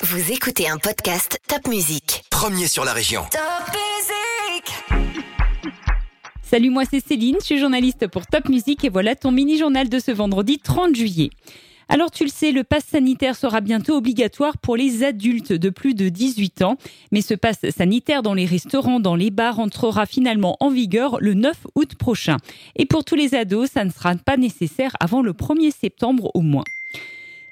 Vous écoutez un podcast Top Music. Premier sur la région. Top Music Salut, moi c'est Céline, je suis journaliste pour Top Music et voilà ton mini-journal de ce vendredi 30 juillet. Alors tu le sais, le pass sanitaire sera bientôt obligatoire pour les adultes de plus de 18 ans, mais ce pass sanitaire dans les restaurants, dans les bars entrera finalement en vigueur le 9 août prochain. Et pour tous les ados, ça ne sera pas nécessaire avant le 1er septembre au moins.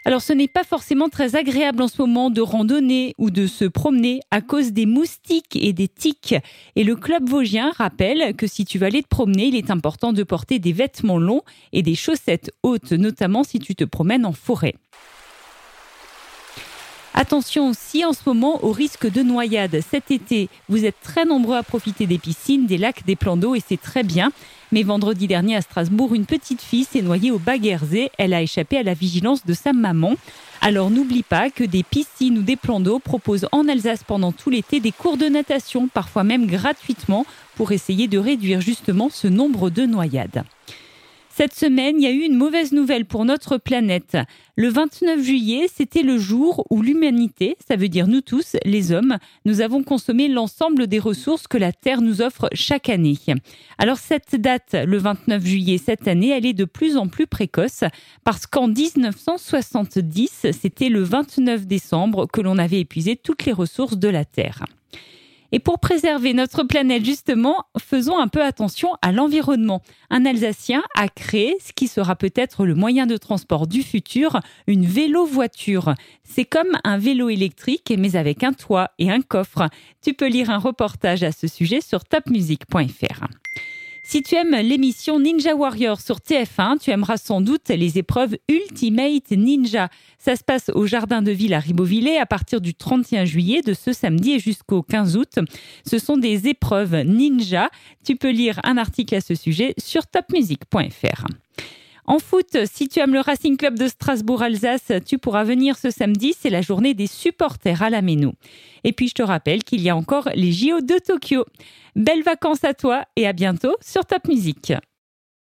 Alors ce n'est pas forcément très agréable en ce moment de randonner ou de se promener à cause des moustiques et des tiques. Et le club vosgien rappelle que si tu vas aller te promener, il est important de porter des vêtements longs et des chaussettes hautes, notamment si tu te promènes en forêt. Attention aussi en ce moment au risque de noyade. Cet été, vous êtes très nombreux à profiter des piscines, des lacs, des plans d'eau et c'est très bien. Mais vendredi dernier à Strasbourg, une petite fille s'est noyée au Baguerzé. Elle a échappé à la vigilance de sa maman. Alors n'oublie pas que des piscines ou des plans d'eau proposent en Alsace pendant tout l'été des cours de natation, parfois même gratuitement, pour essayer de réduire justement ce nombre de noyades. Cette semaine, il y a eu une mauvaise nouvelle pour notre planète. Le 29 juillet, c'était le jour où l'humanité, ça veut dire nous tous, les hommes, nous avons consommé l'ensemble des ressources que la Terre nous offre chaque année. Alors cette date, le 29 juillet cette année, elle est de plus en plus précoce parce qu'en 1970, c'était le 29 décembre que l'on avait épuisé toutes les ressources de la Terre. Et pour préserver notre planète, justement, faisons un peu attention à l'environnement. Un Alsacien a créé ce qui sera peut-être le moyen de transport du futur, une vélo-voiture. C'est comme un vélo électrique, mais avec un toit et un coffre. Tu peux lire un reportage à ce sujet sur topmusic.fr. Si tu aimes l'émission Ninja Warrior sur TF1, tu aimeras sans doute les épreuves Ultimate Ninja. Ça se passe au Jardin de Ville à Ribeauvillé à partir du 31 juillet de ce samedi jusqu'au 15 août. Ce sont des épreuves ninja. Tu peux lire un article à ce sujet sur topmusic.fr. En foot, si tu aimes le Racing Club de Strasbourg-Alsace, tu pourras venir ce samedi, c'est la journée des supporters à la Méno. Et puis je te rappelle qu'il y a encore les JO de Tokyo. Belles vacances à toi et à bientôt sur Top Music.